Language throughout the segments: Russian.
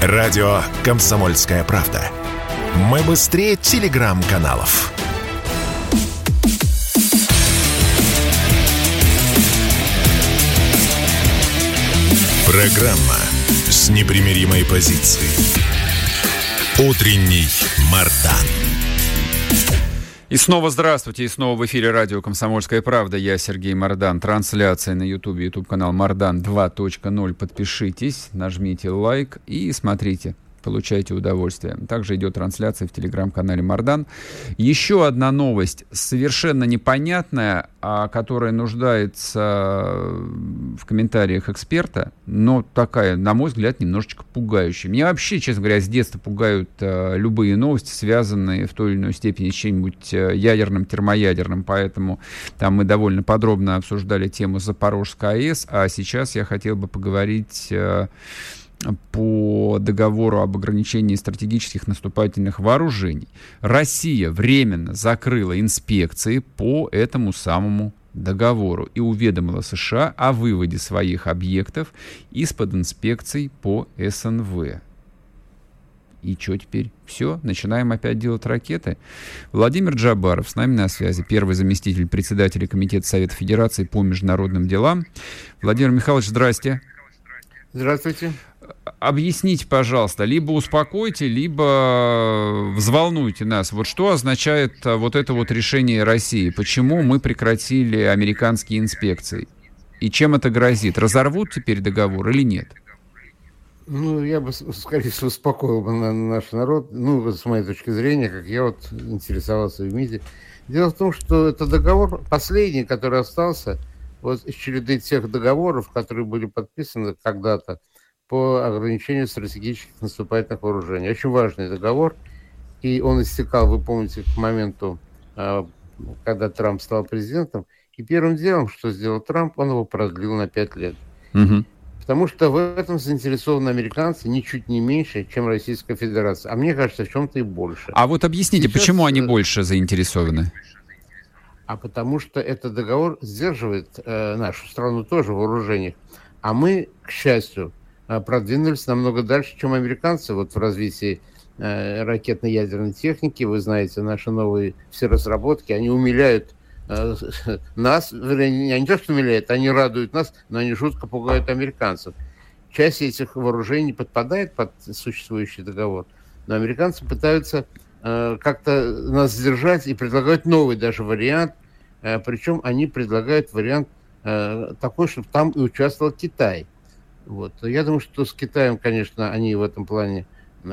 Радио «Комсомольская правда». Мы быстрее телеграм-каналов. Программа с непримиримой позицией. Утренний Мардан. И снова здравствуйте, и снова в эфире радио «Комсомольская правда». Я Сергей Мордан. Трансляция на YouTube, YouTube-канал «Мордан 2.0». Подпишитесь, нажмите лайк и смотрите получайте удовольствие. Также идет трансляция в телеграм-канале Мардан. Еще одна новость, совершенно непонятная, а которая нуждается в комментариях эксперта, но такая, на мой взгляд, немножечко пугающая. Меня вообще, честно говоря, с детства пугают э, любые новости, связанные в той или иной степени с чем-нибудь э, ядерным, термоядерным, поэтому там мы довольно подробно обсуждали тему Запорожской АЭС, а сейчас я хотел бы поговорить э, по договору об ограничении стратегических наступательных вооружений. Россия временно закрыла инспекции по этому самому договору и уведомила США о выводе своих объектов из-под инспекций по СНВ. И что теперь? Все, начинаем опять делать ракеты. Владимир Джабаров с нами на связи, первый заместитель председателя Комитета Совета Федерации по международным делам. Владимир Михайлович, здрасте. Здравствуйте объясните, пожалуйста, либо успокойте, либо взволнуйте нас. Вот что означает а, вот это вот решение России? Почему мы прекратили американские инспекции? И чем это грозит? Разорвут теперь договор или нет? Ну, я бы, скорее всего, успокоил бы наш народ, ну, с моей точки зрения, как я вот интересовался в МИДе. Дело в том, что это договор последний, который остался вот из череды тех договоров, которые были подписаны когда-то по ограничению стратегических наступательных вооружений. Очень важный договор, и он истекал, вы помните, к моменту, а, когда Трамп стал президентом. И первым делом, что сделал Трамп, он его продлил на пять лет. Угу. Потому что в этом заинтересованы американцы ничуть не меньше, чем Российская Федерация. А мне кажется, в чем-то и больше. А вот объясните, Сейчас... почему они э, больше заинтересованы? А потому что этот договор сдерживает э, нашу страну тоже в вооружениях. А мы, к счастью, продвинулись намного дальше, чем американцы вот в развитии э, ракетно-ядерной техники. Вы знаете, наши новые все разработки, они умиляют э, нас, вернее, не то, что умиляют, они радуют нас, но они жутко пугают американцев. Часть этих вооружений подпадает под существующий договор, но американцы пытаются э, как-то нас сдержать и предлагают новый даже вариант, причем они предлагают вариант такой, чтобы там и участвовал Китай – вот. Я думаю, что с Китаем, конечно, они в этом плане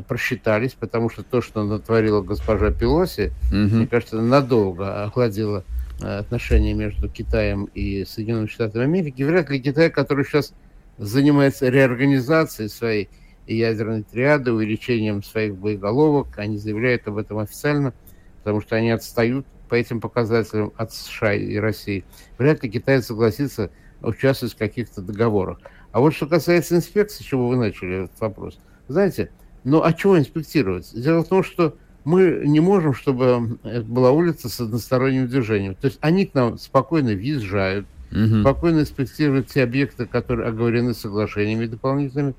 просчитались, потому что то, что натворила госпожа Пелоси, угу. мне кажется, надолго охладило э, отношения между Китаем и Соединенными Штатами Америки. Вряд ли Китай, который сейчас занимается реорганизацией своей ядерной триады, увеличением своих боеголовок, они заявляют об этом официально, потому что они отстают по этим показателям от США и России. Вряд ли Китай согласится участвовать в каких-то договорах. А вот что касается инспекции, с чего вы начали этот вопрос, знаете, ну а чего инспектировать? Дело в том, что мы не можем, чтобы была улица с односторонним движением. То есть они к нам спокойно въезжают, угу. спокойно инспектируют те объекты, которые оговорены соглашениями дополнительными.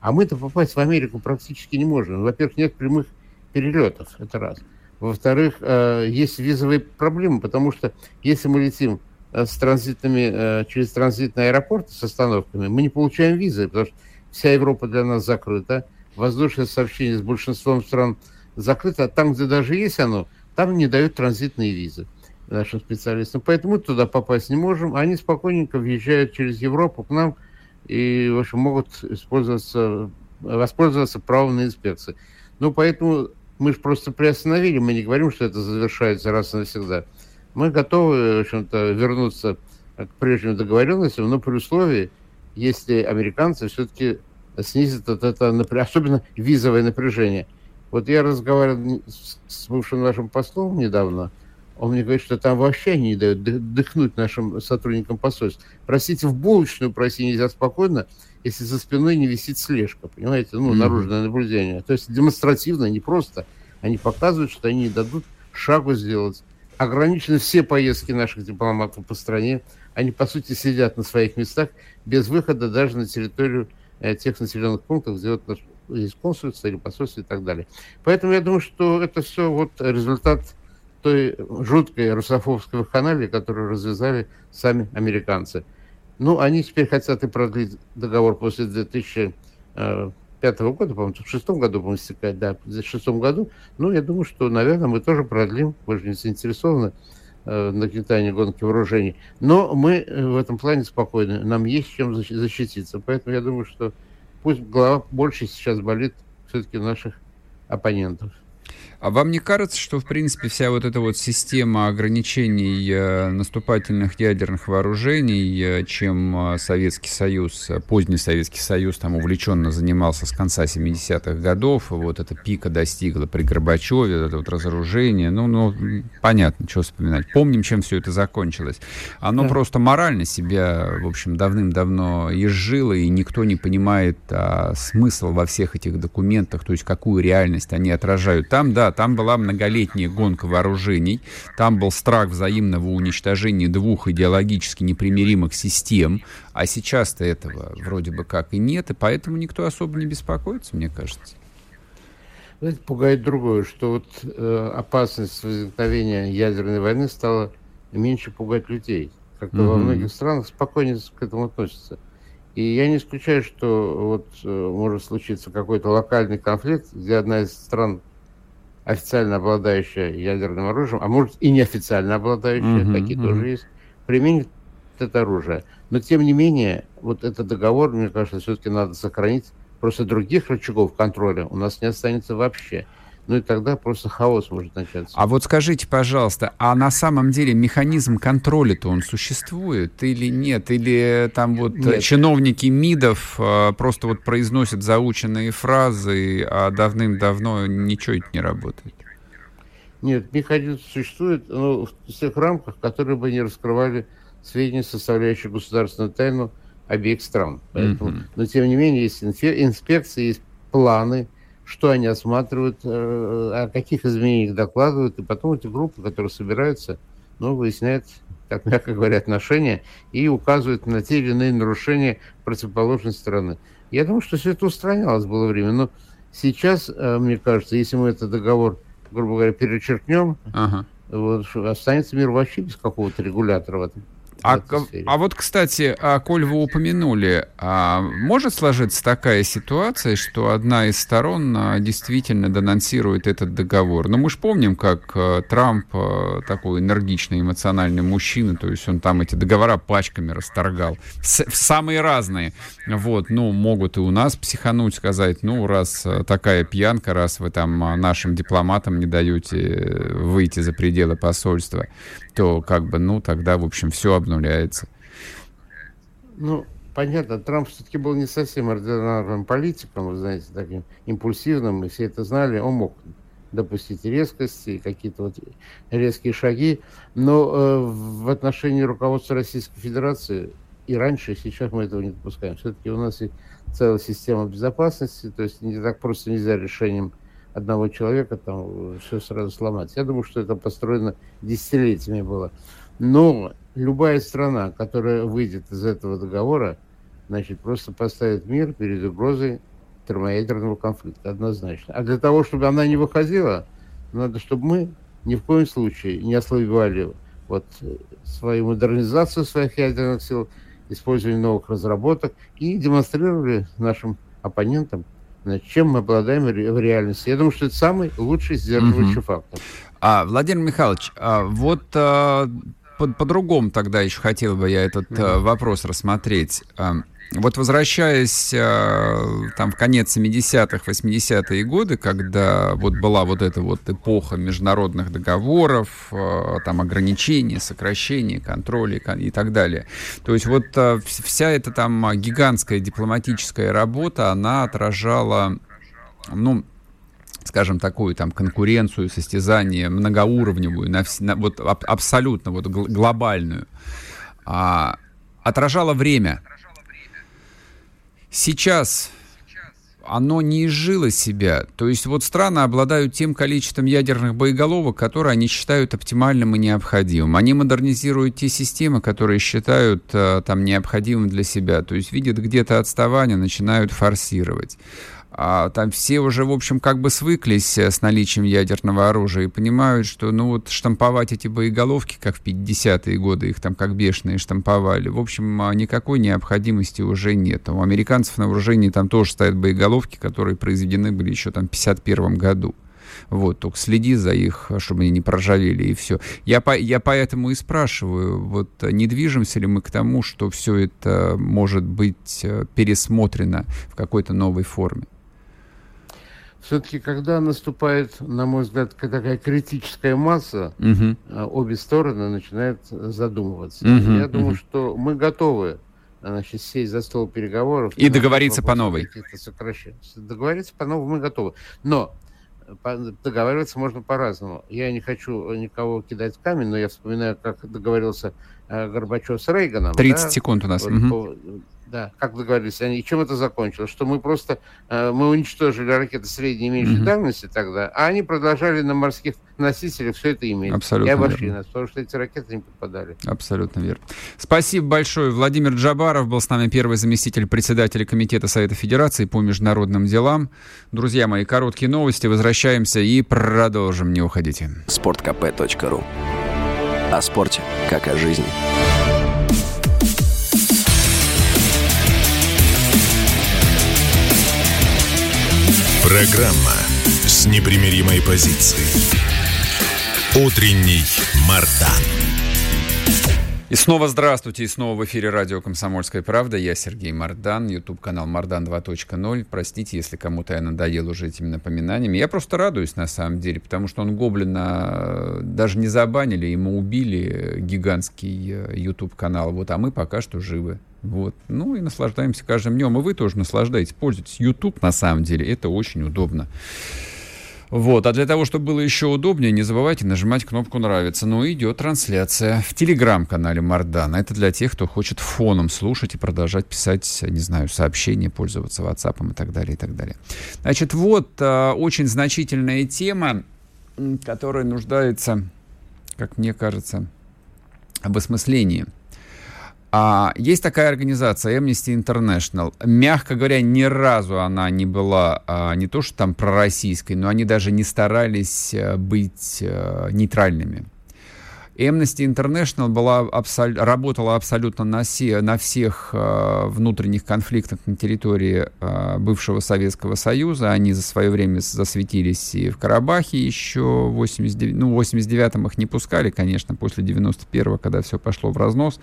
А мы-то попасть в Америку практически не можем. Во-первых, нет прямых перелетов, это раз. Во-вторых, э, есть визовые проблемы, потому что если мы летим с транзитными, э, через транзитные аэропорты с остановками, мы не получаем визы, потому что вся Европа для нас закрыта, воздушное сообщение с большинством стран закрыто, а там, где даже есть оно, там не дают транзитные визы нашим специалистам. Поэтому мы туда попасть не можем. Они спокойненько въезжают через Европу к нам и, в общем, могут использоваться, воспользоваться правом на инспекции. Ну, поэтому мы же просто приостановили, мы не говорим, что это завершается раз и навсегда. Мы готовы, в общем-то, вернуться к прежним договоренностям, но при условии, если американцы все-таки снизят вот это, особенно визовое напряжение. Вот я разговаривал с бывшим нашим послом недавно, он мне говорит, что там вообще не дают дыхнуть нашим сотрудникам посольств. Простите, в булочную пройти нельзя спокойно, если за спиной не висит слежка, понимаете, ну, mm-hmm. наружное наблюдение. То есть демонстративно, не просто. Они показывают, что они не дадут шагу сделать ограничены все поездки наших дипломатов по стране. Они, по сути, сидят на своих местах без выхода даже на территорию э, тех населенных пунктов, где вот есть консульство или посольство и так далее. Поэтому я думаю, что это все вот результат той жуткой русофобской канале, которую развязали сами американцы. Ну, они теперь хотят и продлить договор после 2005 года, по-моему, в шестом году, по-моему, истекает, да, в шестом году. Ну, я думаю, что, наверное, мы тоже продлим, мы же не заинтересованы э, на нагнетании гонки вооружений. Но мы э, в этом плане спокойны, нам есть чем защититься. Поэтому я думаю, что пусть голова больше сейчас болит все-таки наших оппонентов. А вам не кажется, что, в принципе, вся вот эта вот система ограничений э, наступательных ядерных вооружений, э, чем э, Советский Союз, поздний Советский Союз там увлеченно занимался с конца 70-х годов, вот эта пика достигла при Горбачеве, это вот разоружение, ну, ну, понятно, что вспоминать. Помним, чем все это закончилось. Оно да. просто морально себя, в общем, давным-давно изжило, и никто не понимает а, смысл во всех этих документах, то есть какую реальность они отражают. Там, да, там была многолетняя гонка вооружений, там был страх взаимного уничтожения двух идеологически непримиримых систем, а сейчас-то этого вроде бы как и нет, и поэтому никто особо не беспокоится, мне кажется. Знаете, пугает другое, что вот э, опасность возникновения ядерной войны стала меньше пугать людей. Как-то mm-hmm. во многих странах спокойнее к этому относятся. И я не исключаю, что вот э, может случиться какой-то локальный конфликт, где одна из стран официально обладающая ядерным оружием, а может и неофициально обладающая, mm-hmm, такие mm-hmm. тоже есть, применит это оружие. Но тем не менее, вот этот договор, мне кажется, все-таки надо сохранить. Просто других рычагов контроля у нас не останется вообще ну и тогда просто хаос может начаться. А вот скажите, пожалуйста, а на самом деле механизм контроля-то он существует или нет? Или там вот нет. чиновники МИДов э, просто вот произносят заученные фразы, а давным-давно ничего это не работает? Нет, механизм существует но в тех рамках, которые бы не раскрывали сведения, составляющие государственную тайну обеих стран. Поэтому, mm-hmm. Но тем не менее есть инспекции, есть планы, что они осматривают, э, о каких изменениях докладывают, и потом эти группы, которые собираются, ну, выясняют, как мягко говоря, отношения и указывают на те или иные нарушения противоположной стороны. Я думаю, что все это устранялось было время, но сейчас, э, мне кажется, если мы этот договор, грубо говоря, перечеркнем, ага. вот, останется мир вообще без какого-то регулятора в этом. А, а вот, кстати, а, коль вы упомянули, а, может сложиться такая ситуация, что одна из сторон а, действительно денонсирует этот договор? Ну, мы же помним, как а, Трамп такой энергичный, эмоциональный мужчина, то есть он там эти договора пачками расторгал. Самые разные. Вот, ну, могут и у нас психануть, сказать, ну, раз такая пьянка, раз вы там нашим дипломатам не даете выйти за пределы посольства, то как бы, ну, тогда, в общем, все обнуляется. Ну, понятно, Трамп все-таки был не совсем ординарным политиком, вы знаете, таким импульсивным, и все это знали, он мог допустить резкости, какие-то вот резкие шаги, но э, в отношении руководства Российской Федерации и раньше, и сейчас мы этого не допускаем. Все-таки у нас и целая система безопасности, то есть не так просто нельзя решением одного человека там все сразу сломать. Я думаю, что это построено десятилетиями было. Но любая страна, которая выйдет из этого договора, значит, просто поставит мир перед угрозой термоядерного конфликта, однозначно. А для того, чтобы она не выходила, надо, чтобы мы ни в коем случае не ослабевали вот свою модернизацию своих ядерных сил, использование новых разработок и демонстрировали нашим оппонентам чем мы обладаем в реальности. Я думаю, что это самый лучший сдерживающий угу. фактор. А, Владимир Михайлович, а, вот а, по- по-другому тогда еще хотел бы я этот а, вопрос рассмотреть. А, вот возвращаясь э, там в конец 70-х, 80-е годы, когда вот была вот эта вот эпоха международных договоров, э, там ограничений, сокращений, контроля и так далее. То есть вот э, вся эта там гигантская дипломатическая работа, она отражала, ну, скажем, такую там конкуренцию, состязание многоуровневую, на, на, вот аб, абсолютно вот глобальную, а, отражала время – Сейчас оно не изжило себя. То есть вот страны обладают тем количеством ядерных боеголовок, которые они считают оптимальным и необходимым. Они модернизируют те системы, которые считают э, там необходимым для себя. То есть видят где-то отставание, начинают форсировать. А, там все уже, в общем, как бы свыклись э, с наличием ядерного оружия и понимают, что, ну, вот штамповать эти боеголовки, как в 50-е годы, их там как бешеные штамповали, в общем, а, никакой необходимости уже нет. У американцев на вооружении там тоже стоят боеголовки, которые произведены были еще там в 51 году. Вот, только следи за их, чтобы они не проржавели, и все. Я, по, я поэтому и спрашиваю, вот не движемся ли мы к тому, что все это может быть э, пересмотрено в какой-то новой форме? Все-таки, когда наступает, на мой взгляд, такая критическая масса, угу. обе стороны начинают задумываться. Угу, Я думаю, что мы готовы значит, сесть за стол переговоров. И договориться по новой. Договориться по новой мы готовы. Но договариваться можно по-разному. Я не хочу никого кидать в камень, но я вспоминаю, как договорился э, Горбачев с Рейганом. 30 да? секунд у нас. Вот, угу. Да, как договорились они. И чем это закончилось? Что мы просто э, мы уничтожили ракеты средней и меньшей mm-hmm. дальности тогда, а они продолжали на морских носителях все это иметь. Абсолютно и обошли верно. нас, потому что эти ракеты не попадали. Абсолютно верно. Спасибо большое. Владимир Джабаров был с нами первый заместитель председателя Комитета Совета Федерации по международным делам. Друзья мои, короткие новости. Возвращаемся и продолжим. Не уходите. Спорткп.ру О спорте, как о жизни. Программа с непримиримой позицией. Утренний Мардан. И снова здравствуйте, и снова в эфире радио «Комсомольская правда». Я Сергей Мардан, YouTube-канал «Мардан 2.0». Простите, если кому-то я надоел уже этими напоминаниями. Я просто радуюсь, на самом деле, потому что он Гоблина э, даже не забанили, ему убили гигантский э, YouTube-канал. Вот, а мы пока что живы. Вот. Ну и наслаждаемся каждым днем. И вы тоже наслаждаетесь, пользуйтесь. YouTube, на самом деле, это очень удобно. Вот. А для того, чтобы было еще удобнее, не забывайте нажимать кнопку «Нравится». Ну, идет трансляция в телеграм-канале Мардана. Это для тех, кто хочет фоном слушать и продолжать писать, не знаю, сообщения, пользоваться WhatsApp и так далее, и так далее. Значит, вот а, очень значительная тема, которая нуждается, как мне кажется, об осмыслении – а, есть такая организация Amnesty International. Мягко говоря, ни разу она не была а, не то что там пророссийской, но они даже не старались а, быть а, нейтральными. Amnesty International была абсол... работала абсолютно на, все, на всех э, внутренних конфликтах на территории э, бывшего Советского Союза. Они за свое время засветились и в Карабахе еще в 89... Ну, в 89-м их не пускали, конечно, после 91-го, когда все пошло в разнос.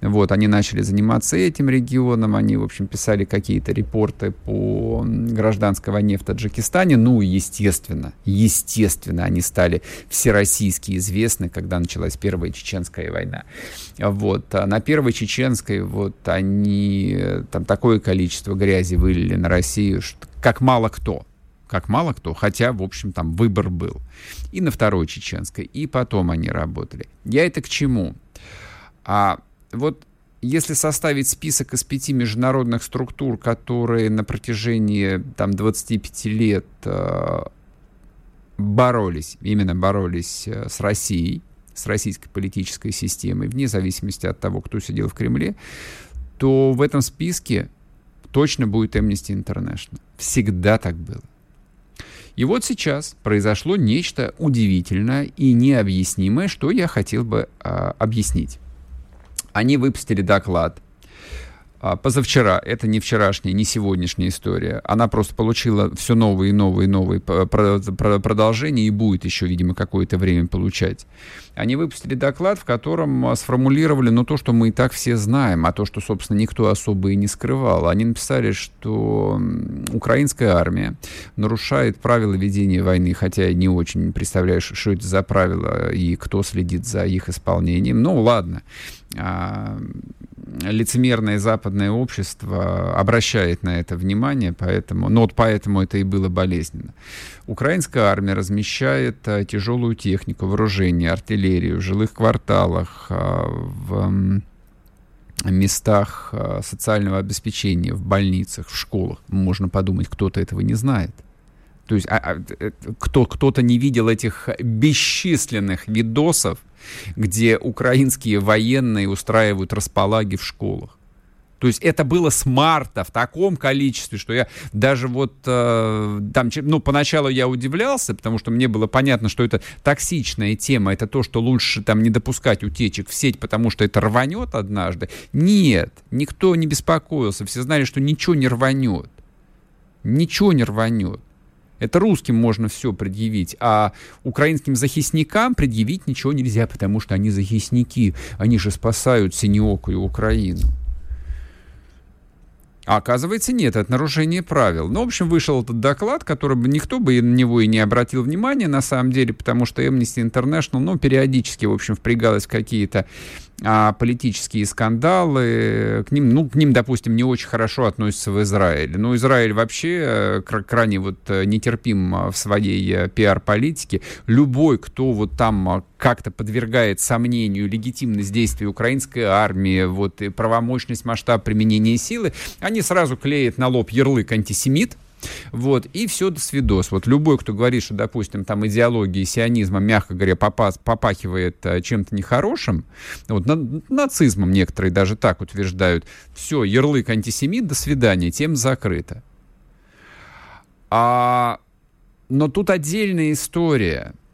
Вот, они начали заниматься этим регионом, они, в общем, писали какие-то репорты по гражданской войне в Таджикистане. Ну, естественно, естественно, они стали всероссийски известны, когда началась началась Первая Чеченская война. Вот. А на Первой Чеченской вот они там такое количество грязи вылили на Россию, что, как мало кто как мало кто, хотя, в общем, там выбор был. И на Второй Чеченской, и потом они работали. Я это к чему? А вот если составить список из пяти международных структур, которые на протяжении там, 25 лет э, боролись, именно боролись э, с Россией, с российской политической системой, вне зависимости от того, кто сидел в Кремле, то в этом списке точно будет Amnesty International. Всегда так было. И вот сейчас произошло нечто удивительное и необъяснимое, что я хотел бы а, объяснить. Они выпустили доклад позавчера, это не вчерашняя, не сегодняшняя история. Она просто получила все новые и новые и новые продолжения и будет еще, видимо, какое-то время получать. Они выпустили доклад, в котором а, сформулировали, ну, то, что мы и так все знаем, а то, что, собственно, никто особо и не скрывал. Они написали, что украинская армия нарушает правила ведения войны, хотя я не очень представляю, что это за правила и кто следит за их исполнением. Ну, ладно а, лицемерное западное общество обращает на это внимание, поэтому, ну вот поэтому это и было болезненно. Украинская армия размещает а, тяжелую технику, вооружение, артиллерию в жилых кварталах, а, в местах а, социального обеспечения, в больницах, в школах. Можно подумать, кто-то этого не знает. То есть а, а, э, кто, кто-то не видел этих бесчисленных видосов, где украинские военные устраивают располаги в школах. То есть это было с марта в таком количестве, что я даже вот э, там, ну, поначалу я удивлялся, потому что мне было понятно, что это токсичная тема, это то, что лучше там не допускать утечек в сеть, потому что это рванет однажды. Нет, никто не беспокоился, все знали, что ничего не рванет. Ничего не рванет. Это русским можно все предъявить, а украинским захисникам предъявить ничего нельзя, потому что они захисники, они же спасают синеокую Украину. А оказывается, нет, это нарушение правил. Ну, в общем, вышел этот доклад, который бы никто бы на него и не обратил внимания, на самом деле, потому что Amnesty International, ну, периодически, в общем, впрягалась в какие-то а, политические скандалы, к ним, ну, к ним, допустим, не очень хорошо относятся в Израиле. Но Израиль вообще э, крайне вот э, нетерпим в своей э, пиар-политике. Любой, кто вот там как-то подвергает сомнению легитимность действий украинской армии, вот и правомощность масштаб применения силы, они сразу клеят на лоб ярлык антисемит, вот, и все до свидос. Вот любой, кто говорит, что, допустим, там идеология сионизма, мягко говоря, попас, попахивает а, чем-то нехорошим, вот, на, нацизмом некоторые даже так утверждают, все, ярлык антисемит, до свидания, тем закрыто. А, но тут отдельная история –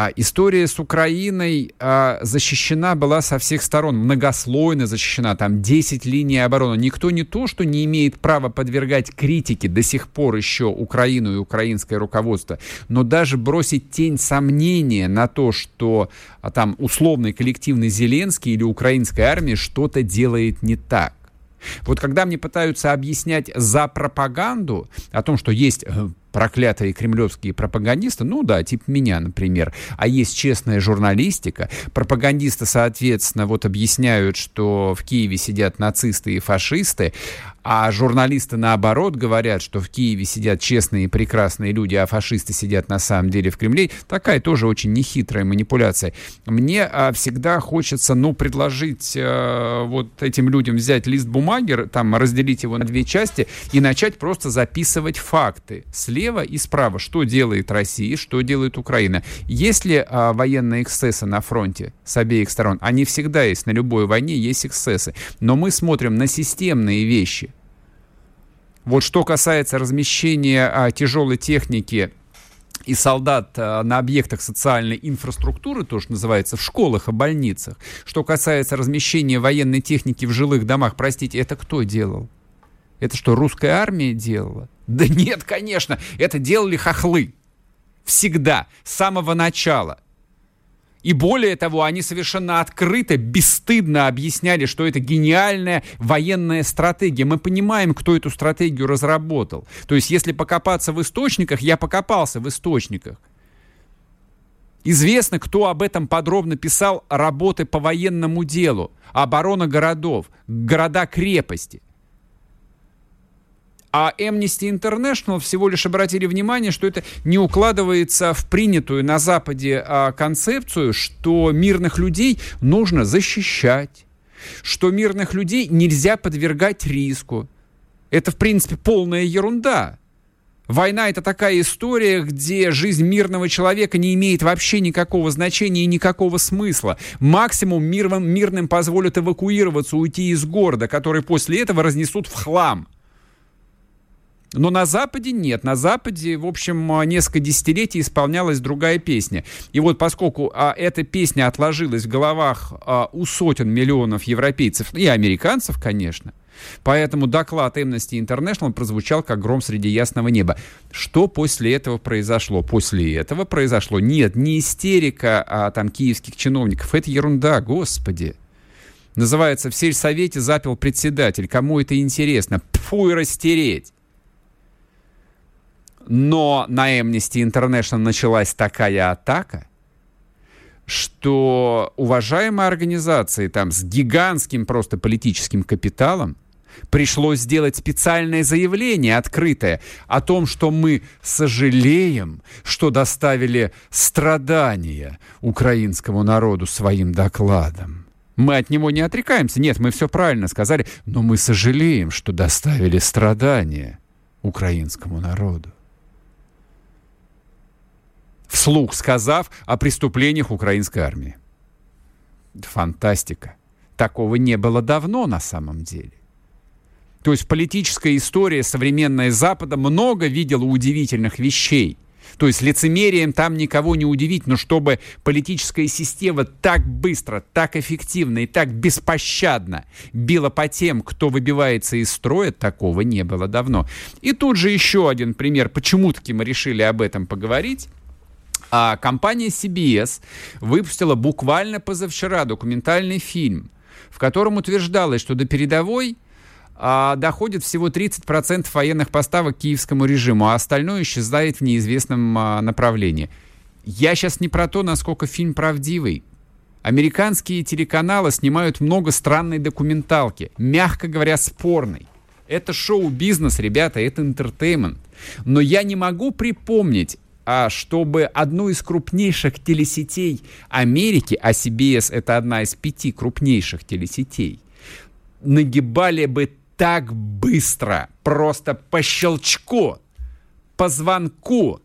а, история с Украиной а, защищена была со всех сторон, многослойно защищена, там 10 линий обороны. Никто не то, что не имеет права подвергать критике до сих пор еще Украину и украинское руководство, но даже бросить тень сомнения на то, что а, там условный коллективный Зеленский или украинская армия что-то делает не так. Вот когда мне пытаются объяснять за пропаганду о том, что есть э, проклятые кремлевские пропагандисты, ну да, типа меня, например, а есть честная журналистика, пропагандисты, соответственно, вот объясняют, что в Киеве сидят нацисты и фашисты, а журналисты, наоборот, говорят, что в Киеве сидят честные и прекрасные люди, а фашисты сидят на самом деле в Кремле. Такая тоже очень нехитрая манипуляция. Мне а, всегда хочется, ну, предложить а, вот этим людям взять лист бумаги, там, разделить его на две части и начать просто записывать факты слева и справа, что делает Россия, что делает Украина. Есть ли а, военные эксцессы на фронте с обеих сторон? Они всегда есть, на любой войне есть эксцессы. Но мы смотрим на системные вещи. Вот что касается размещения а, тяжелой техники и солдат а, на объектах социальной инфраструктуры, то, что называется, в школах и больницах. Что касается размещения военной техники в жилых домах, простите, это кто делал? Это что, русская армия делала? Да нет, конечно, это делали хохлы. Всегда, с самого начала – и более того, они совершенно открыто, бесстыдно объясняли, что это гениальная военная стратегия. Мы понимаем, кто эту стратегию разработал. То есть, если покопаться в источниках, я покопался в источниках. Известно, кто об этом подробно писал работы по военному делу, оборона городов, города-крепости. А Amnesty International всего лишь обратили внимание, что это не укладывается в принятую на Западе а, концепцию, что мирных людей нужно защищать, что мирных людей нельзя подвергать риску. Это, в принципе, полная ерунда. Война — это такая история, где жизнь мирного человека не имеет вообще никакого значения и никакого смысла. Максимум мирным, мирным позволят эвакуироваться, уйти из города, который после этого разнесут в хлам — но на Западе нет. На Западе, в общем, несколько десятилетий исполнялась другая песня. И вот поскольку а, эта песня отложилась в головах а, у сотен миллионов европейцев и американцев, конечно, Поэтому доклад Amnesty International прозвучал как гром среди ясного неба. Что после этого произошло? После этого произошло, нет, не истерика а, там киевских чиновников, это ерунда, господи. Называется, в сельсовете запил председатель. Кому это интересно? Пфу и растереть. Но на Amnesty International началась такая атака, что уважаемые организации там с гигантским просто политическим капиталом пришлось сделать специальное заявление открытое о том, что мы сожалеем, что доставили страдания украинскому народу своим докладом. Мы от него не отрекаемся. Нет, мы все правильно сказали, но мы сожалеем, что доставили страдания украинскому народу вслух сказав о преступлениях украинской армии. Фантастика. Такого не было давно на самом деле. То есть политическая история современная Запада много видела удивительных вещей. То есть лицемерием там никого не удивить, но чтобы политическая система так быстро, так эффективно и так беспощадно била по тем, кто выбивается из строя, такого не было давно. И тут же еще один пример, почему-таки мы решили об этом поговорить. А компания CBS выпустила буквально позавчера документальный фильм, в котором утверждалось, что до передовой а, доходит всего 30% военных поставок киевскому режиму, а остальное исчезает в неизвестном а, направлении. Я сейчас не про то, насколько фильм правдивый. Американские телеканалы снимают много странной документалки, мягко говоря, спорной. Это шоу-бизнес, ребята, это интертеймент. Но я не могу припомнить чтобы одну из крупнейших телесетей Америки, а CBS это одна из пяти крупнейших телесетей, нагибали бы так быстро, просто по щелчку, по звонку.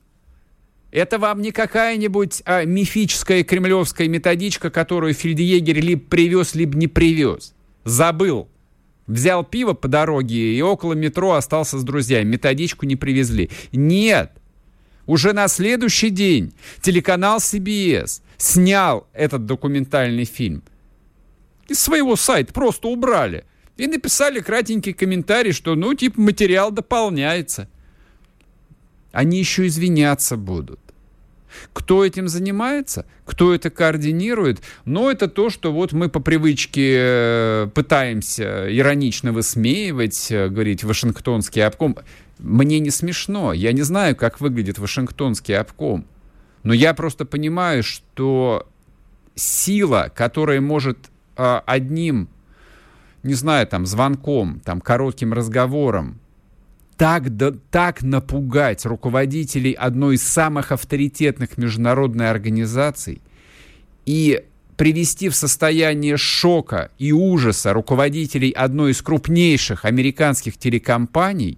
Это вам не какая-нибудь а, мифическая кремлевская методичка, которую фельдъегерь либо привез, либо не привез. Забыл. Взял пиво по дороге и около метро остался с друзьями. Методичку не привезли. Нет. Уже на следующий день телеканал CBS снял этот документальный фильм. Из своего сайта просто убрали. И написали кратенький комментарий, что, ну, типа, материал дополняется. Они еще извиняться будут. Кто этим занимается, кто это координирует, но это то, что вот мы по привычке э, пытаемся иронично высмеивать, э, говорить Вашингтонский обком. Мне не смешно. Я не знаю, как выглядит Вашингтонский обком. Но я просто понимаю, что сила, которая может э, одним, не знаю, там, звонком, там, коротким разговором так, да, так напугать руководителей одной из самых авторитетных международных организаций и привести в состояние шока и ужаса руководителей одной из крупнейших американских телекомпаний,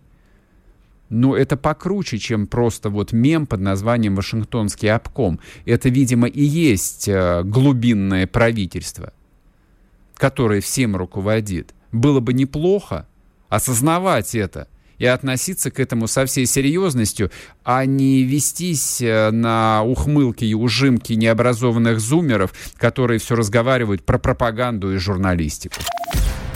но это покруче, чем просто вот мем под названием «Вашингтонский обком». Это, видимо, и есть э, глубинное правительство, которое всем руководит. Было бы неплохо осознавать это и относиться к этому со всей серьезностью, а не вестись э, на ухмылки и ужимки необразованных зумеров, которые все разговаривают про пропаганду и журналистику.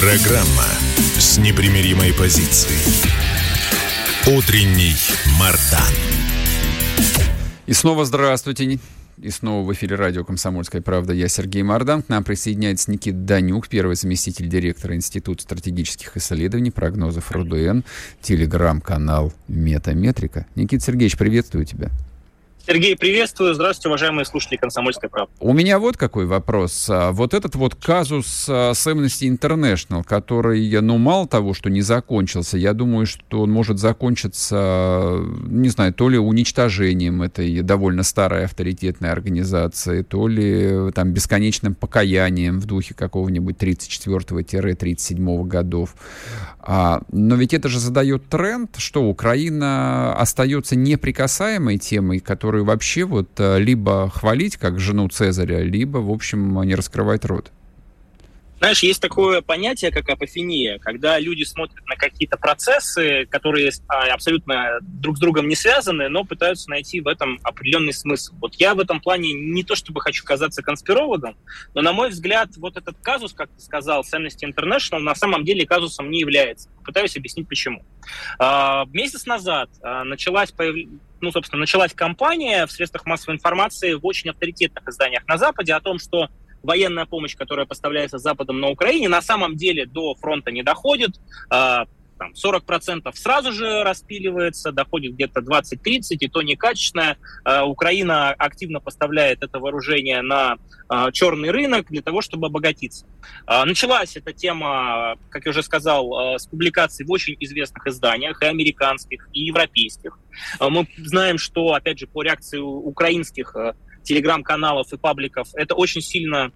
Программа с непримиримой позицией. Утренний Мардан. И снова здравствуйте. И снова в эфире радио «Комсомольская правда». Я Сергей Мардан. К нам присоединяется Никит Данюк, первый заместитель директора Института стратегических исследований, прогнозов РУДН, телеграм-канал «Метаметрика». Никит Сергеевич, приветствую тебя. Сергей, приветствую. Здравствуйте, уважаемые слушатели «Комсомольской правды». У меня вот какой вопрос. А, вот этот вот казус а, с Amnesty International, который, ну, мало того, что не закончился, я думаю, что он может закончиться, не знаю, то ли уничтожением этой довольно старой авторитетной организации, то ли там бесконечным покаянием в духе какого-нибудь 34-37 годов. А, но ведь это же задает тренд, что Украина остается неприкасаемой темой, которую вообще вот э, либо хвалить, как жену Цезаря, либо, в общем, не раскрывать рот. Знаешь, есть такое понятие, как апофения, когда люди смотрят на какие-то процессы, которые а, абсолютно друг с другом не связаны, но пытаются найти в этом определенный смысл. Вот я в этом плане не то чтобы хочу казаться конспирологом, но, на мой взгляд, вот этот казус, как ты сказал, с Amnesty International, на самом деле казусом не является. Пытаюсь объяснить, почему. А, месяц назад а, началась ну, собственно, началась кампания в средствах массовой информации в очень авторитетных изданиях на Западе о том, что военная помощь, которая поставляется Западом на Украине, на самом деле до фронта не доходит. А, там 40% сразу же распиливается, доходит где-то 20-30, и то некачественное. Э, Украина активно поставляет это вооружение на э, черный рынок для того, чтобы обогатиться. Началась эта тема, как я уже сказал, с публикаций в очень известных изданиях, и американских, и европейских. Мы знаем, что, опять же, по реакции украинских телеграм-каналов и пабликов, это очень сильно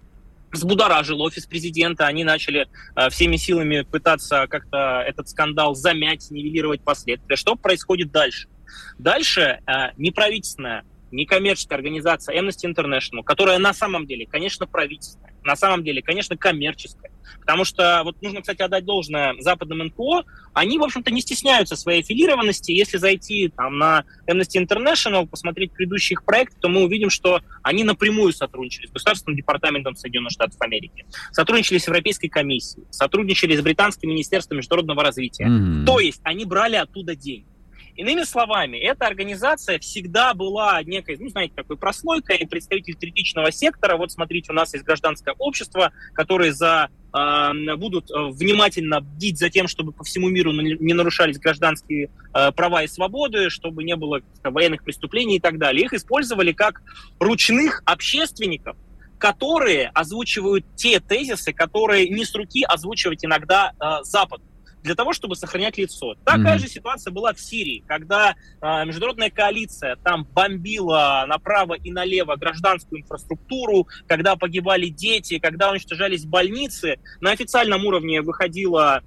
взбудоражил офис президента. Они начали э, всеми силами пытаться как-то этот скандал замять, нивелировать последствия. Что происходит дальше? Дальше э, неправительственная некоммерческая организация Amnesty International, которая на самом деле, конечно, правительственная, на самом деле, конечно, коммерческая. Потому что, вот нужно, кстати, отдать должное западным НКО, они, в общем-то, не стесняются своей аффилированности. Если зайти там, на Amnesty International, посмотреть предыдущие их проекты, то мы увидим, что они напрямую сотрудничали с Государственным департаментом Соединенных Штатов Америки, сотрудничали с Европейской комиссией, сотрудничали с Британским министерством международного развития. Mm-hmm. То есть они брали оттуда деньги. Иными словами, эта организация всегда была некой, ну, знаете, такой прослойкой, представитель критичного сектора. Вот смотрите, у нас есть гражданское общество, которые за э, будут э, внимательно бдить за тем, чтобы по всему миру не нарушались гражданские э, права и свободы, чтобы не было военных преступлений и так далее. Их использовали как ручных общественников, которые озвучивают те тезисы, которые не с руки озвучивать иногда э, Запад для того, чтобы сохранять лицо. Такая mm-hmm. же ситуация была в Сирии, когда э, международная коалиция там бомбила направо и налево гражданскую инфраструктуру, когда погибали дети, когда уничтожались больницы. На официальном уровне выходила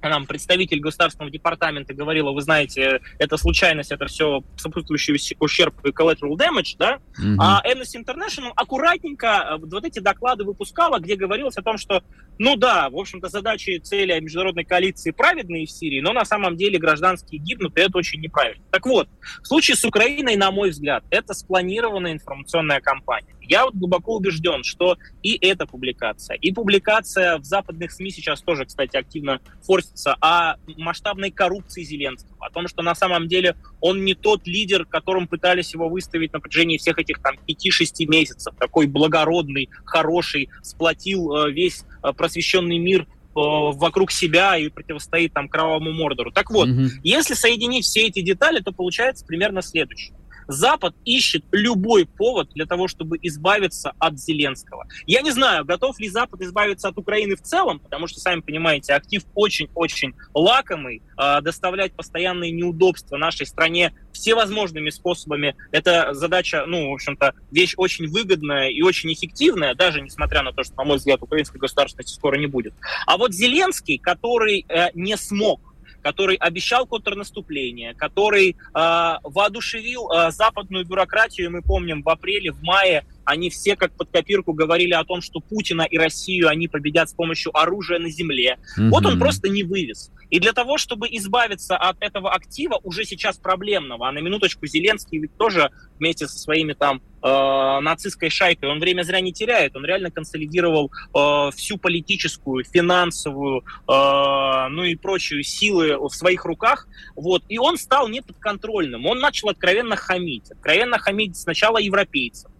нам представитель государственного департамента говорила, вы знаете, это случайность, это все сопутствующий ущерб и collateral damage, да, mm-hmm. а Amnesty International аккуратненько э, вот эти доклады выпускала, где говорилось о том, что, ну да, в общем-то, задачи и цели международной коалиции праведные в Сирии, но на самом деле гражданские гибнут, и это очень неправильно. Так вот, в случае с Украиной, на мой взгляд, это спланированная информационная кампания. Я вот глубоко убежден, что и эта публикация, и публикация в западных СМИ сейчас тоже, кстати, активно форсится о масштабной коррупции Зеленского, о том, что на самом деле он не тот лидер, которым пытались его выставить на протяжении всех этих там 5-6 месяцев, такой благородный, хороший, сплотил э, весь э, просвещенный мир э, вокруг себя и противостоит там кровавому Мордору. Так вот, mm-hmm. если соединить все эти детали, то получается примерно следующее. Запад ищет любой повод для того, чтобы избавиться от Зеленского. Я не знаю, готов ли Запад избавиться от Украины в целом, потому что, сами понимаете, актив очень-очень лакомый, э, доставлять постоянные неудобства нашей стране всевозможными способами. Это задача, ну, в общем-то, вещь очень выгодная и очень эффективная, даже несмотря на то, что, на мой взгляд, украинской государственности скоро не будет. А вот Зеленский, который э, не смог который обещал контрнаступление, который э, воодушевил э, западную бюрократию. Мы помним, в апреле, в мае они все как под копирку говорили о том, что Путина и Россию они победят с помощью оружия на земле. Mm-hmm. Вот он просто не вывез. И для того, чтобы избавиться от этого актива, уже сейчас проблемного, а на минуточку Зеленский ведь тоже вместе со своими там э, нацистской шайкой, он время зря не теряет, он реально консолидировал э, всю политическую, финансовую, э, ну и прочую силы в своих руках, вот, и он стал неподконтрольным, он начал откровенно хамить, откровенно хамить сначала европейцев,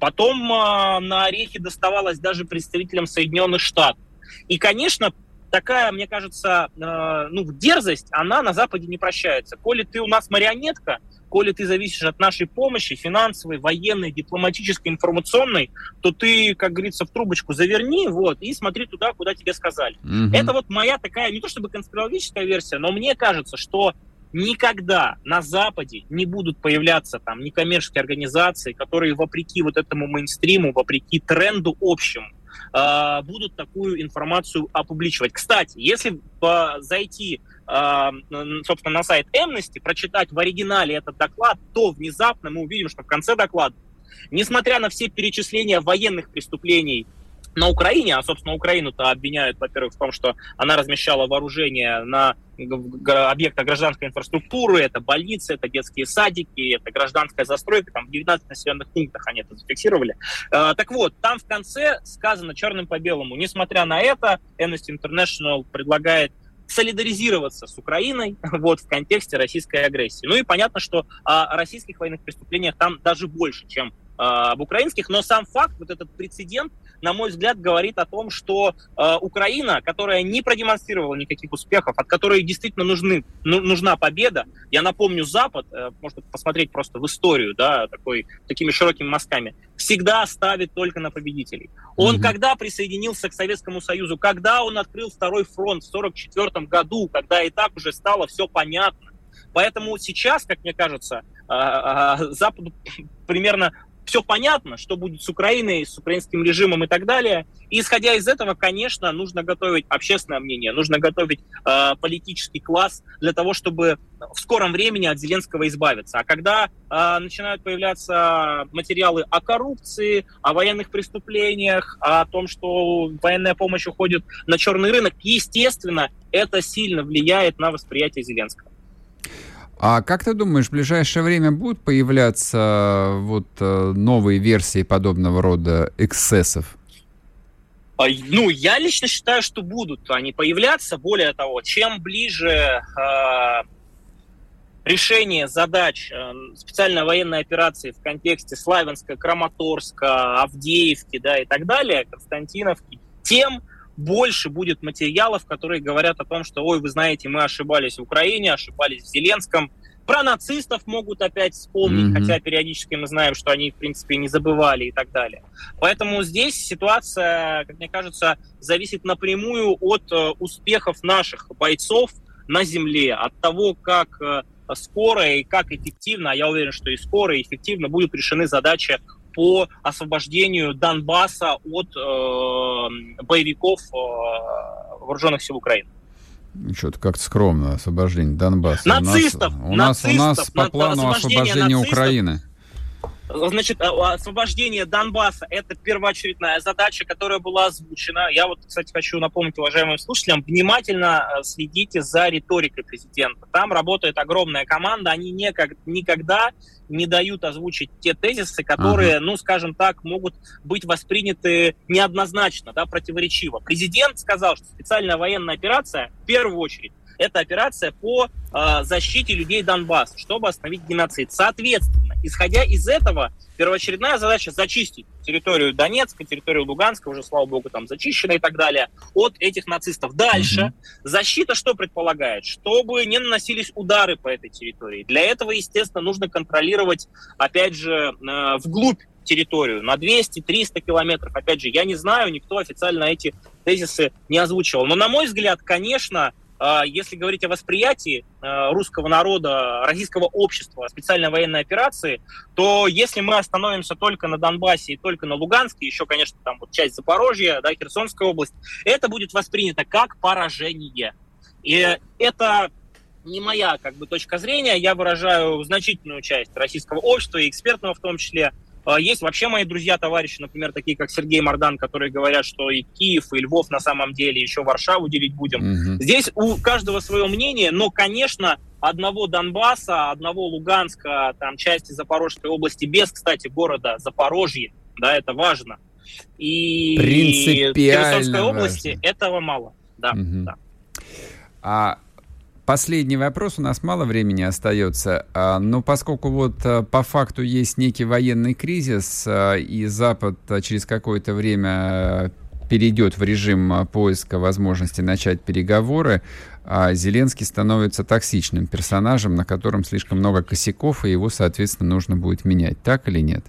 Потом э, на орехи доставалось даже представителям Соединенных Штатов. И, конечно, такая, мне кажется, э, ну, дерзость, она на Западе не прощается. Коли ты у нас марионетка, коли ты зависишь от нашей помощи, финансовой, военной, дипломатической, информационной, то ты, как говорится, в трубочку заверни, вот, и смотри туда, куда тебе сказали. Mm-hmm. Это вот моя такая, не то чтобы конспирологическая версия, но мне кажется, что никогда на Западе не будут появляться там некоммерческие организации, которые вопреки вот этому мейнстриму, вопреки тренду общему, э, будут такую информацию опубличивать. Кстати, если э, зайти, э, собственно, на сайт Amnesty, прочитать в оригинале этот доклад, то внезапно мы увидим, что в конце доклада, несмотря на все перечисления военных преступлений на Украине, а, собственно, Украину-то обвиняют, во-первых, в том, что она размещала вооружение на объектах гражданской инфраструктуры, это больницы, это детские садики, это гражданская застройка, там в 19 населенных пунктах они это зафиксировали. Э, так вот, там в конце сказано черным по белому, несмотря на это, Amnesty International предлагает солидаризироваться с Украиной вот, в контексте российской агрессии. Ну и понятно, что о российских военных преступлениях там даже больше, чем об украинских, но сам факт, вот этот прецедент, на мой взгляд, говорит о том, что э, Украина, которая не продемонстрировала никаких успехов, от которой действительно нужны, ну, нужна победа, я напомню, Запад, э, можно посмотреть просто в историю, да, такой, такими широкими мазками, всегда ставит только на победителей. Он mm-hmm. когда присоединился к Советскому Союзу, когда он открыл второй фронт в 1944 году, когда и так уже стало все понятно, Поэтому сейчас, как мне кажется, а, а, Западу примерно все понятно, что будет с Украиной, с украинским режимом и так далее. И исходя из этого, конечно, нужно готовить общественное мнение, нужно готовить э, политический класс для того, чтобы в скором времени от Зеленского избавиться. А когда э, начинают появляться материалы о коррупции, о военных преступлениях, о том, что военная помощь уходит на черный рынок, естественно, это сильно влияет на восприятие Зеленского. А как ты думаешь, в ближайшее время будут появляться э, вот э, новые версии подобного рода эксцессов? А, ну, я лично считаю, что будут они появляться. Более того, чем ближе э, решение задач э, специальной военной операции в контексте Славянска, Краматорска, Авдеевки да, и так далее, Константиновки, тем больше будет материалов, которые говорят о том, что, ой, вы знаете, мы ошибались в Украине, ошибались в Зеленском. Про нацистов могут опять вспомнить, mm-hmm. хотя периодически мы знаем, что они, в принципе, не забывали и так далее. Поэтому здесь ситуация, как мне кажется, зависит напрямую от э, успехов наших бойцов на земле, от того, как э, скоро и как эффективно, а я уверен, что и скоро, и эффективно будут решены задачи по освобождению Донбасса от э, боевиков э, вооруженных сил Украины. Что-то как-то скромно освобождение Донбасса. Нацистов! У нас, нацистов, у нас, у нас по плану освобождения нацистов, Украины. Значит, а, освобождение Донбасса – это первоочередная задача, которая была озвучена. Я вот, кстати, хочу напомнить уважаемым слушателям, внимательно э, следите за риторикой президента. Там работает огромная команда, они никак, никогда не дают озвучить те тезисы, которые, ага. ну, скажем так, могут быть восприняты неоднозначно, да, противоречиво. Президент сказал, что специальная военная операция в первую очередь это операция по э, защите людей Донбасса, чтобы остановить геноцид. Соответственно, исходя из этого, первоочередная задача зачистить территорию Донецка, территорию Луганска, уже, слава богу, там зачищена и так далее, от этих нацистов. Дальше защита что предполагает? Чтобы не наносились удары по этой территории. Для этого, естественно, нужно контролировать, опять же, э, вглубь территорию на 200-300 километров. Опять же, я не знаю, никто официально эти тезисы не озвучивал. Но, на мой взгляд, конечно, если говорить о восприятии а, русского народа, российского общества специальной военной операции, то если мы остановимся только на Донбассе и только на Луганске, еще, конечно, там вот часть Запорожья, да, Херсонская область, это будет воспринято как поражение. И это не моя как бы точка зрения, я выражаю значительную часть российского общества и экспертного в том числе, а, есть вообще мои друзья, товарищи, например, такие как Сергей Мардан, которые говорят, что и Киев, и Львов на самом деле еще Варшаву делить будем. Угу. Здесь у каждого свое мнение, но, конечно, одного Донбасса, одного Луганска, там части Запорожской области, без, кстати, города Запорожье, да, это важно. И Херсонской области этого мало. Да, угу. да. А Последний вопрос, у нас мало времени остается, а, но поскольку вот а, по факту есть некий военный кризис, а, и Запад через какое-то время перейдет в режим поиска возможности начать переговоры, Зеленский становится токсичным персонажем, на котором слишком много косяков, и его, соответственно, нужно будет менять. Так или нет?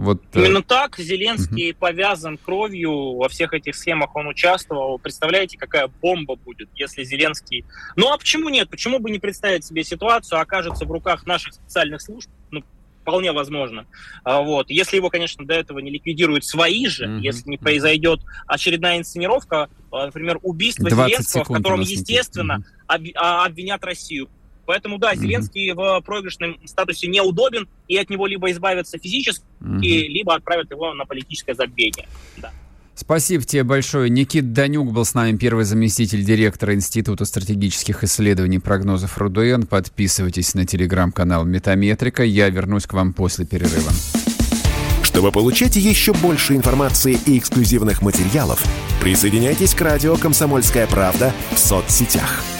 Вот, э, Именно так Зеленский угу. повязан кровью во всех этих схемах, он участвовал. Представляете, какая бомба будет, если Зеленский... Ну а почему нет? Почему бы не представить себе ситуацию, окажется в руках наших специальных служб? Ну, вполне возможно. А, вот. Если его, конечно, до этого не ликвидируют свои же, mm если не произойдет очередная инсценировка, а, например, убийство Зеленского, в котором, естественно, mm обвинят Россию. Поэтому, да, Зеленский mm-hmm. в проигрышном статусе неудобен, и от него либо избавятся физически, mm-hmm. либо отправят его на политическое забвение. Да. Спасибо тебе большое. Никит Данюк был с нами, первый заместитель директора Института стратегических исследований прогнозов РУДН. Подписывайтесь на телеграм-канал Метаметрика. Я вернусь к вам после перерыва. Чтобы получать еще больше информации и эксклюзивных материалов, присоединяйтесь к радио «Комсомольская правда» в соцсетях –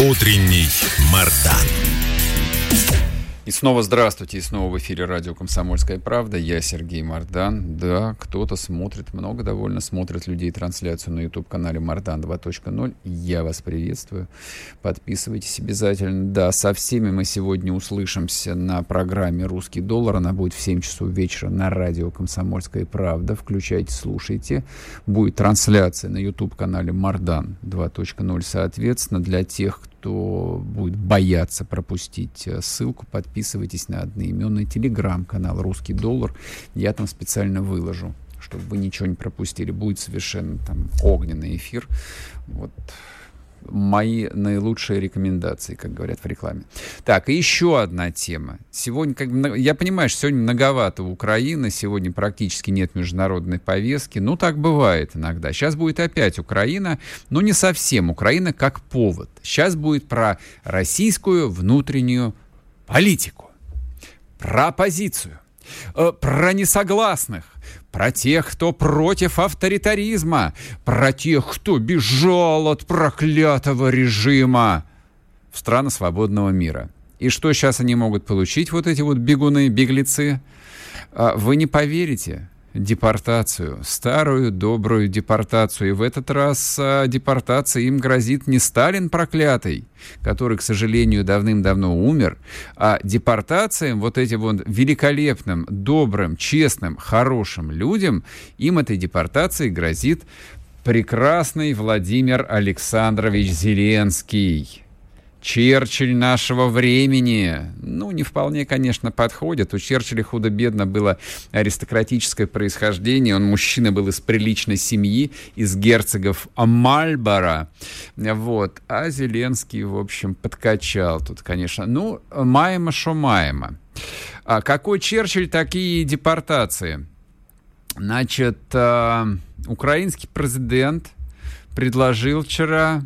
Утренний Мардан. И снова здравствуйте, и снова в эфире радио «Комсомольская правда». Я Сергей Мардан. Да, кто-то смотрит, много довольно смотрит людей трансляцию на YouTube-канале Мардан 2.0. Я вас приветствую. Подписывайтесь обязательно. Да, со всеми мы сегодня услышимся на программе «Русский доллар». Она будет в 7 часов вечера на радио «Комсомольская правда». Включайте, слушайте. Будет трансляция на YouTube-канале Мардан 2.0. Соответственно, для тех, кто будет бояться пропустить э, ссылку, подписывайтесь на одноименный телеграм-канал «Русский доллар». Я там специально выложу, чтобы вы ничего не пропустили. Будет совершенно там огненный эфир. Вот мои наилучшие рекомендации, как говорят в рекламе. Так, и еще одна тема. Сегодня, как, я понимаю, что сегодня многовато Украины, сегодня практически нет международной повестки. Ну, так бывает иногда. Сейчас будет опять Украина, но не совсем Украина как повод. Сейчас будет про российскую внутреннюю политику, про оппозицию, э, про несогласных, про тех, кто против авторитаризма, про тех, кто бежал от проклятого режима в страны свободного мира. И что сейчас они могут получить, вот эти вот бегуны, беглецы? А, вы не поверите, депортацию, старую добрую депортацию. И в этот раз а, депортация им грозит не Сталин проклятый, который, к сожалению, давным-давно умер, а депортациям, вот этим вот великолепным, добрым, честным, хорошим людям, им этой депортацией грозит прекрасный Владимир Александрович Зеленский. Черчилль нашего времени, ну, не вполне, конечно, подходит. У Черчилля худо-бедно было аристократическое происхождение. Он мужчина был из приличной семьи, из герцогов Мальбора. Вот. А Зеленский, в общем, подкачал тут, конечно. Ну, маема шо маема. А какой Черчилль, такие депортации. Значит, э, украинский президент предложил вчера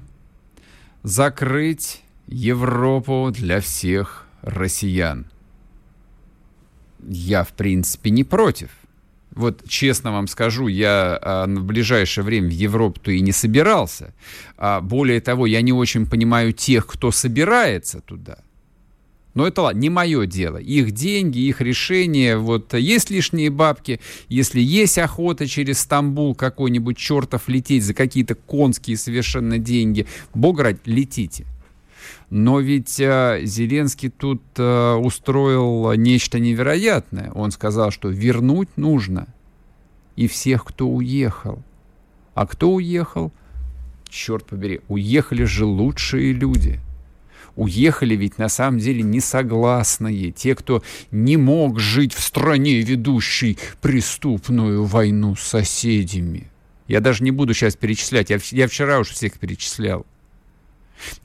закрыть Европу для всех россиян. Я, в принципе, не против. Вот честно вам скажу, я а, в ближайшее время в Европу-то и не собирался. А, более того, я не очень понимаю тех, кто собирается туда. Но это ладно, не мое дело. Их деньги, их решения. Вот есть лишние бабки, если есть охота через Стамбул какой-нибудь чертов лететь за какие-то конские совершенно деньги, бог ради, летите. Но ведь э, Зеленский тут э, устроил нечто невероятное. Он сказал, что вернуть нужно и всех, кто уехал. А кто уехал? Черт побери, уехали же лучшие люди. Уехали ведь на самом деле несогласные, те, кто не мог жить в стране, ведущей преступную войну с соседями. Я даже не буду сейчас перечислять, я, вчера уже всех перечислял.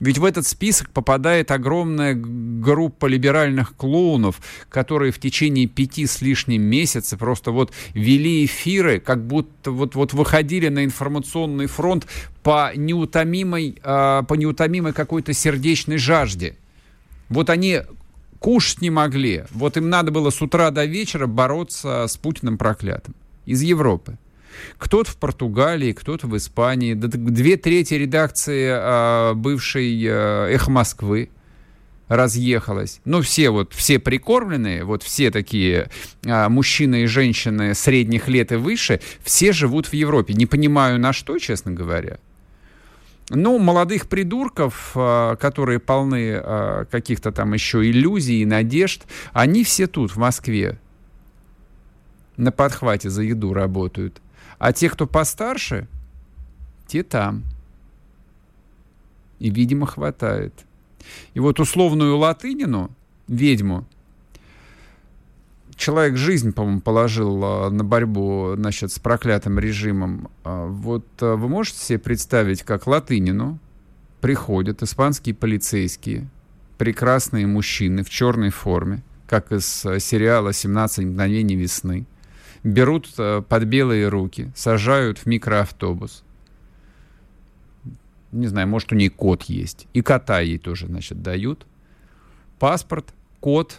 Ведь в этот список попадает огромная группа либеральных клоунов, которые в течение пяти с лишним месяца просто вот вели эфиры, как будто вот, вот выходили на информационный фронт по неутомимой, э, по неутомимой какой-то сердечной жажде. Вот они кушать не могли. Вот им надо было с утра до вечера бороться с Путиным проклятым из Европы. Кто-то в Португалии, кто-то в Испании. Две трети редакции а, бывшей а, «Эхо Москвы» разъехалась. Ну, все вот, все прикормленные, вот все такие а, мужчины и женщины средних лет и выше, все живут в Европе. Не понимаю, на что, честно говоря. Ну, молодых придурков, а, которые полны а, каких-то там еще иллюзий и надежд, они все тут, в Москве, на подхвате за еду работают. А те, кто постарше, те там. И, видимо, хватает. И вот условную латынину, ведьму, человек жизнь, по-моему, положил а, на борьбу значит, с проклятым режимом. А, вот а, вы можете себе представить, как латынину приходят испанские полицейские, прекрасные мужчины в черной форме, как из сериала «17 мгновений весны», берут э, под белые руки, сажают в микроавтобус. Не знаю, может, у ней кот есть. И кота ей тоже, значит, дают. Паспорт, кот,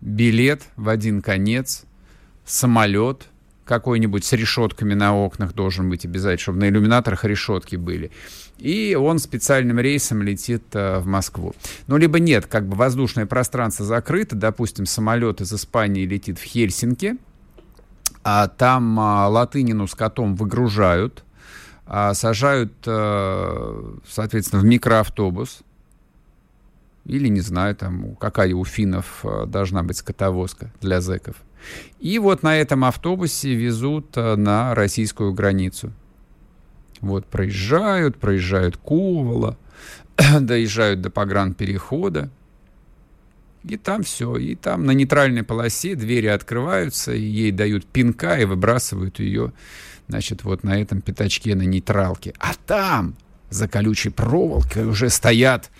билет в один конец, самолет какой-нибудь с решетками на окнах должен быть обязательно, чтобы на иллюминаторах решетки были. И он специальным рейсом летит э, в Москву. Ну, либо нет, как бы воздушное пространство закрыто, допустим, самолет из Испании летит в Хельсинки, а там а, Латынину с котом выгружают, а, сажают, а, соответственно, в микроавтобус, или, не знаю, там, какая у финнов а, должна быть скотовозка для зэков. И вот на этом автобусе везут а, на российскую границу. Вот проезжают, проезжают Кувала, доезжают до погранперехода. И там все. И там на нейтральной полосе двери открываются, и ей дают пинка и выбрасывают ее, значит, вот на этом пятачке на нейтралке. А там, за колючей проволокой, уже стоят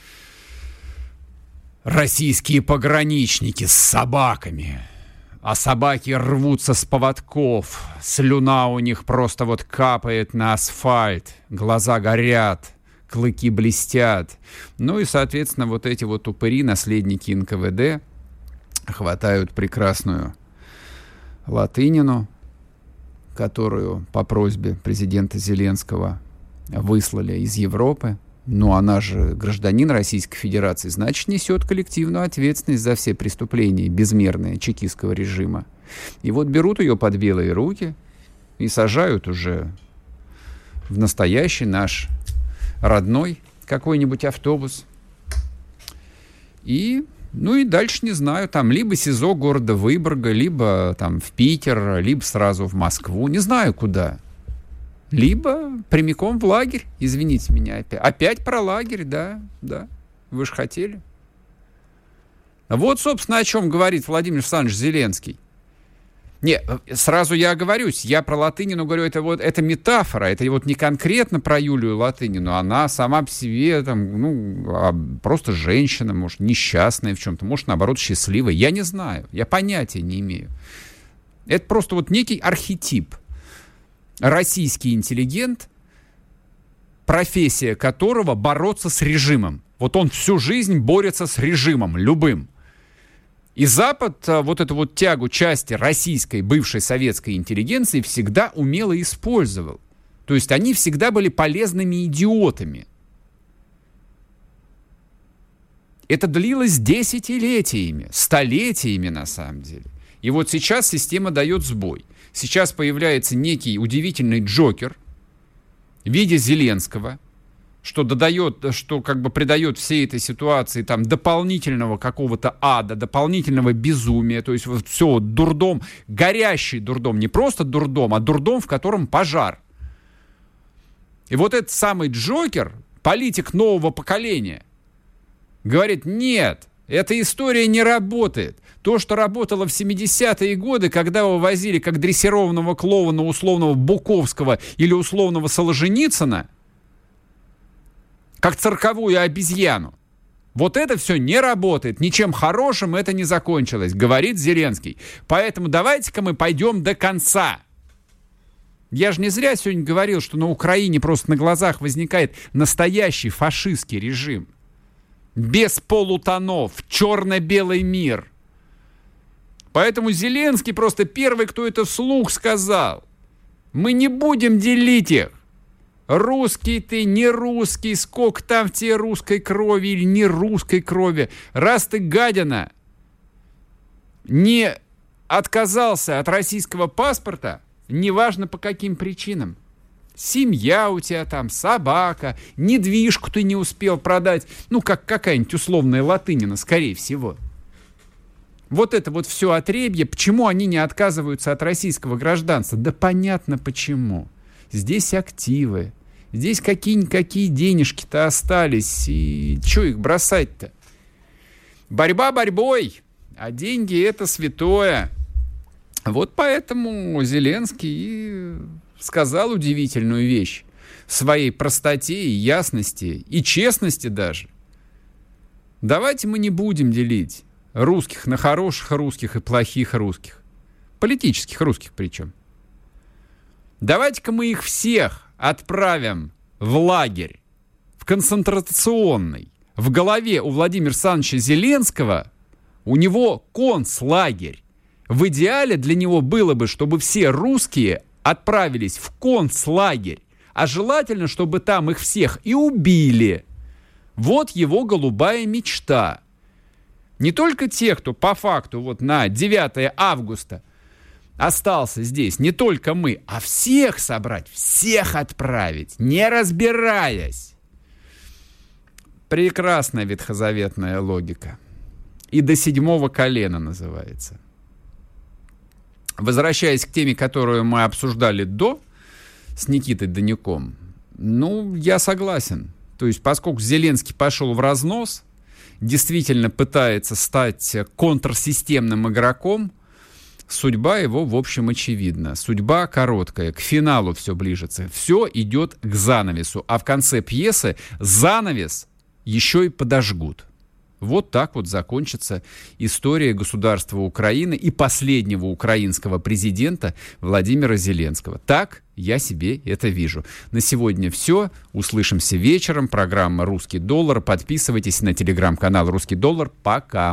российские пограничники с собаками. А собаки рвутся с поводков. Слюна у них просто вот капает на асфальт. Глаза горят клыки блестят. Ну и, соответственно, вот эти вот упыри, наследники НКВД, хватают прекрасную Латынину, которую по просьбе президента Зеленского выслали из Европы. Но она же гражданин Российской Федерации, значит, несет коллективную ответственность за все преступления безмерные чекистского режима. И вот берут ее под белые руки и сажают уже в настоящий наш родной какой-нибудь автобус. И, ну и дальше не знаю, там либо СИЗО города Выборга, либо там в Питер, либо сразу в Москву, не знаю куда. Либо прямиком в лагерь, извините меня опять. Опять про лагерь, да, да, вы же хотели. Вот, собственно, о чем говорит Владимир Александрович Зеленский. Не, сразу я оговорюсь, я про Латынину говорю, это вот это метафора, это вот не конкретно про Юлию Латынину, она сама по себе там, ну, а просто женщина, может, несчастная в чем-то, может, наоборот, счастливая, я не знаю, я понятия не имею. Это просто вот некий архетип. Российский интеллигент, профессия которого бороться с режимом. Вот он всю жизнь борется с режимом, любым. И Запад а, вот эту вот тягу части российской, бывшей советской интеллигенции всегда умело использовал. То есть они всегда были полезными идиотами. Это длилось десятилетиями, столетиями на самом деле. И вот сейчас система дает сбой. Сейчас появляется некий удивительный Джокер в виде Зеленского – что додает, что как бы придает всей этой ситуации там дополнительного какого-то ада, дополнительного безумия, то есть вот все, дурдом, горящий дурдом, не просто дурдом, а дурдом, в котором пожар. И вот этот самый Джокер, политик нового поколения, говорит, нет, эта история не работает. То, что работало в 70-е годы, когда его возили как дрессированного клоуна условного Буковского или условного Соложеницына – как цирковую обезьяну. Вот это все не работает, ничем хорошим это не закончилось, говорит Зеленский. Поэтому давайте-ка мы пойдем до конца. Я же не зря сегодня говорил, что на Украине просто на глазах возникает настоящий фашистский режим. Без полутонов, черно-белый мир. Поэтому Зеленский просто первый, кто это вслух сказал. Мы не будем делить их. Русский ты, не русский, сколько там в тебе русской крови или не русской крови. Раз ты, гадина, не отказался от российского паспорта, неважно по каким причинам, семья у тебя там, собака, недвижку ты не успел продать, ну, как какая-нибудь условная латынина, скорее всего. Вот это вот все отребье, почему они не отказываются от российского гражданства? Да понятно почему. Здесь активы, Здесь какие-никакие денежки-то остались. И что их бросать-то? Борьба борьбой, а деньги это святое. Вот поэтому Зеленский сказал удивительную вещь в своей простоте и ясности, и честности даже. Давайте мы не будем делить русских на хороших русских и плохих русских. Политических русских причем. Давайте-ка мы их всех отправим в лагерь, в концентрационный. В голове у Владимира Александровича Зеленского у него концлагерь. В идеале для него было бы, чтобы все русские отправились в концлагерь, а желательно, чтобы там их всех и убили. Вот его голубая мечта. Не только те, кто по факту вот на 9 августа остался здесь, не только мы, а всех собрать, всех отправить, не разбираясь. Прекрасная ветхозаветная логика. И до седьмого колена называется. Возвращаясь к теме, которую мы обсуждали до, с Никитой Данюком, ну, я согласен. То есть, поскольку Зеленский пошел в разнос, действительно пытается стать контрсистемным игроком, судьба его, в общем, очевидна. Судьба короткая, к финалу все ближется. Все идет к занавесу. А в конце пьесы занавес еще и подожгут. Вот так вот закончится история государства Украины и последнего украинского президента Владимира Зеленского. Так я себе это вижу. На сегодня все. Услышимся вечером. Программа «Русский доллар». Подписывайтесь на телеграм-канал «Русский доллар». Пока.